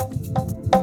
Música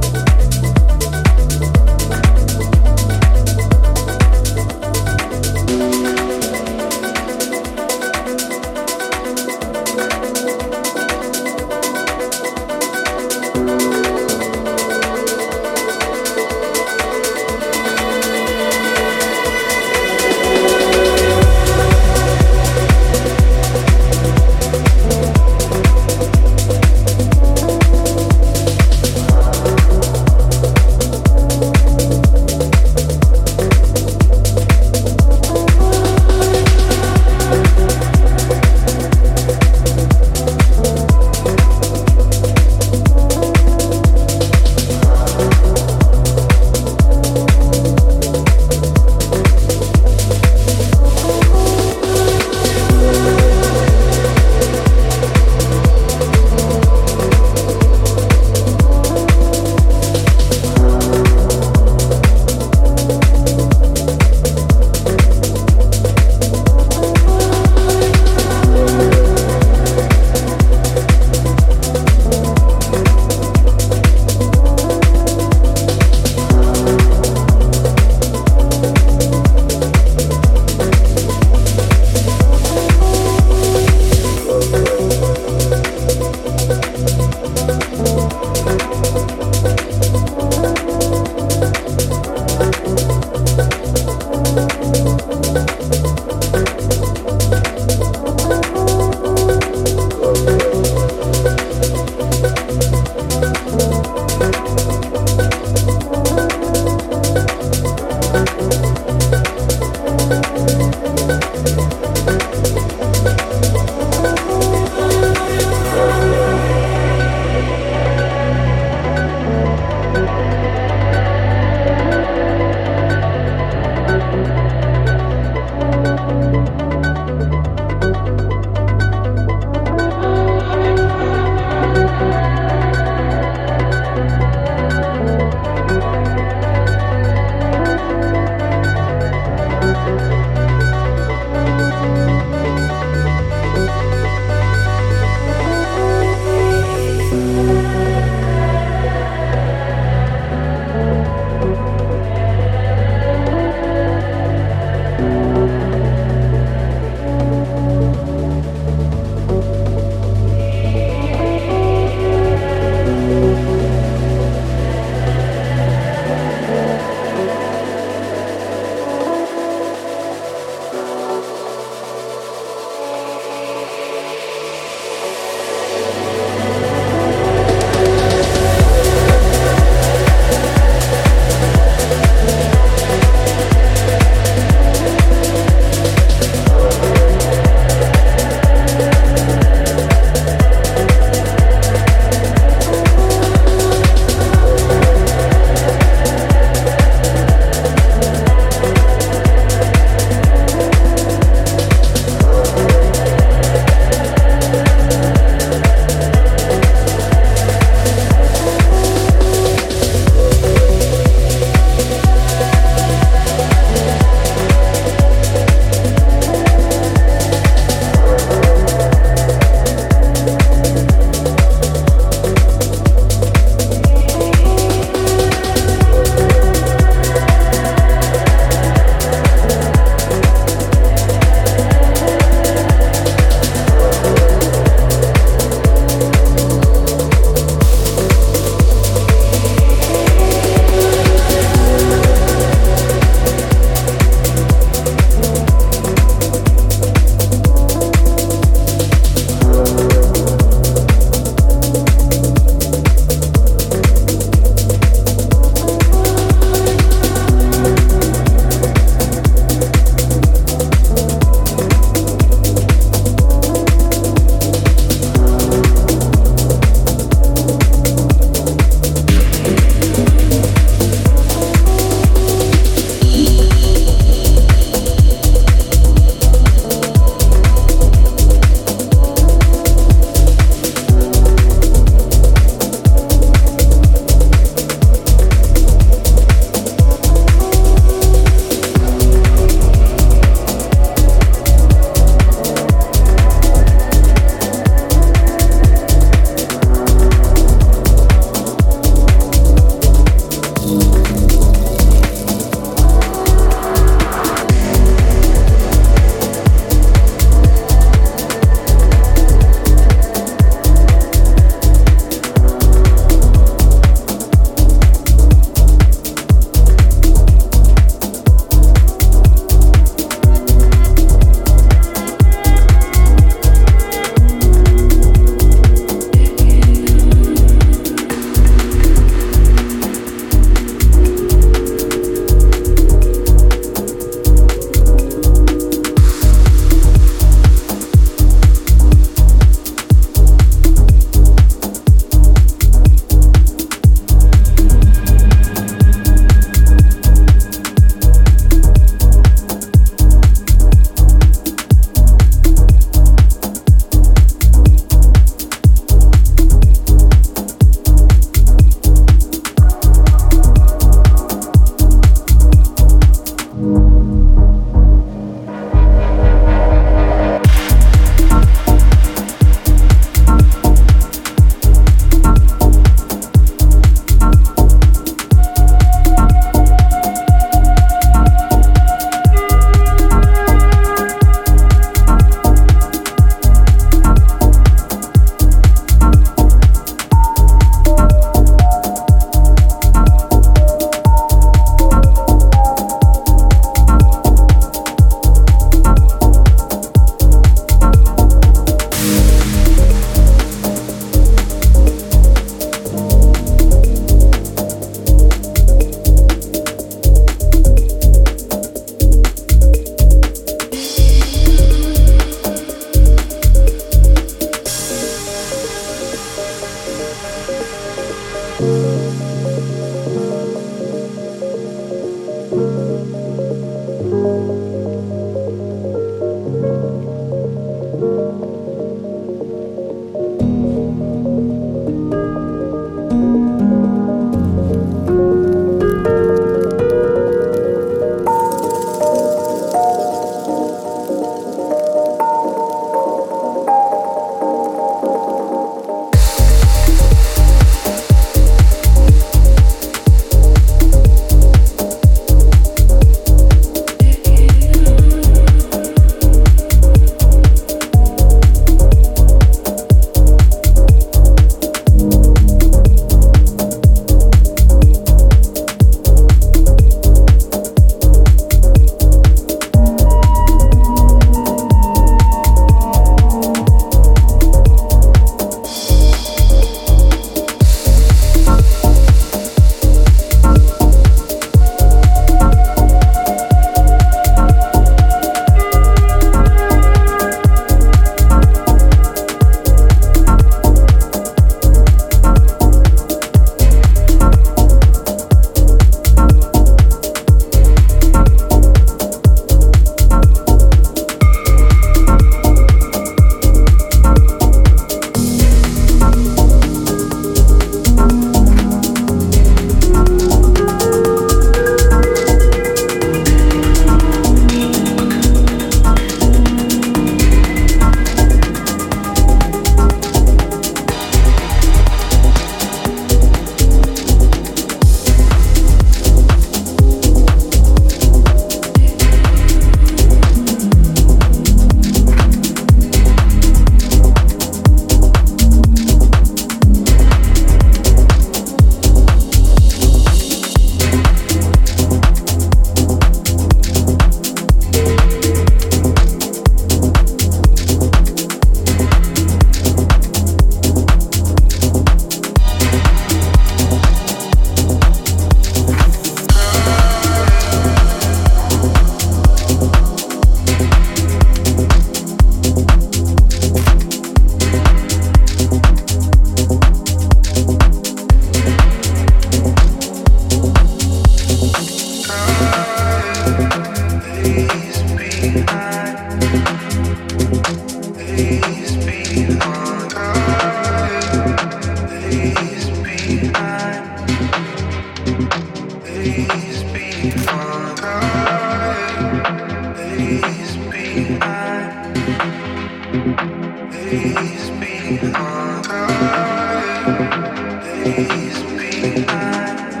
Please be mine.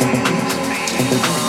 Please be.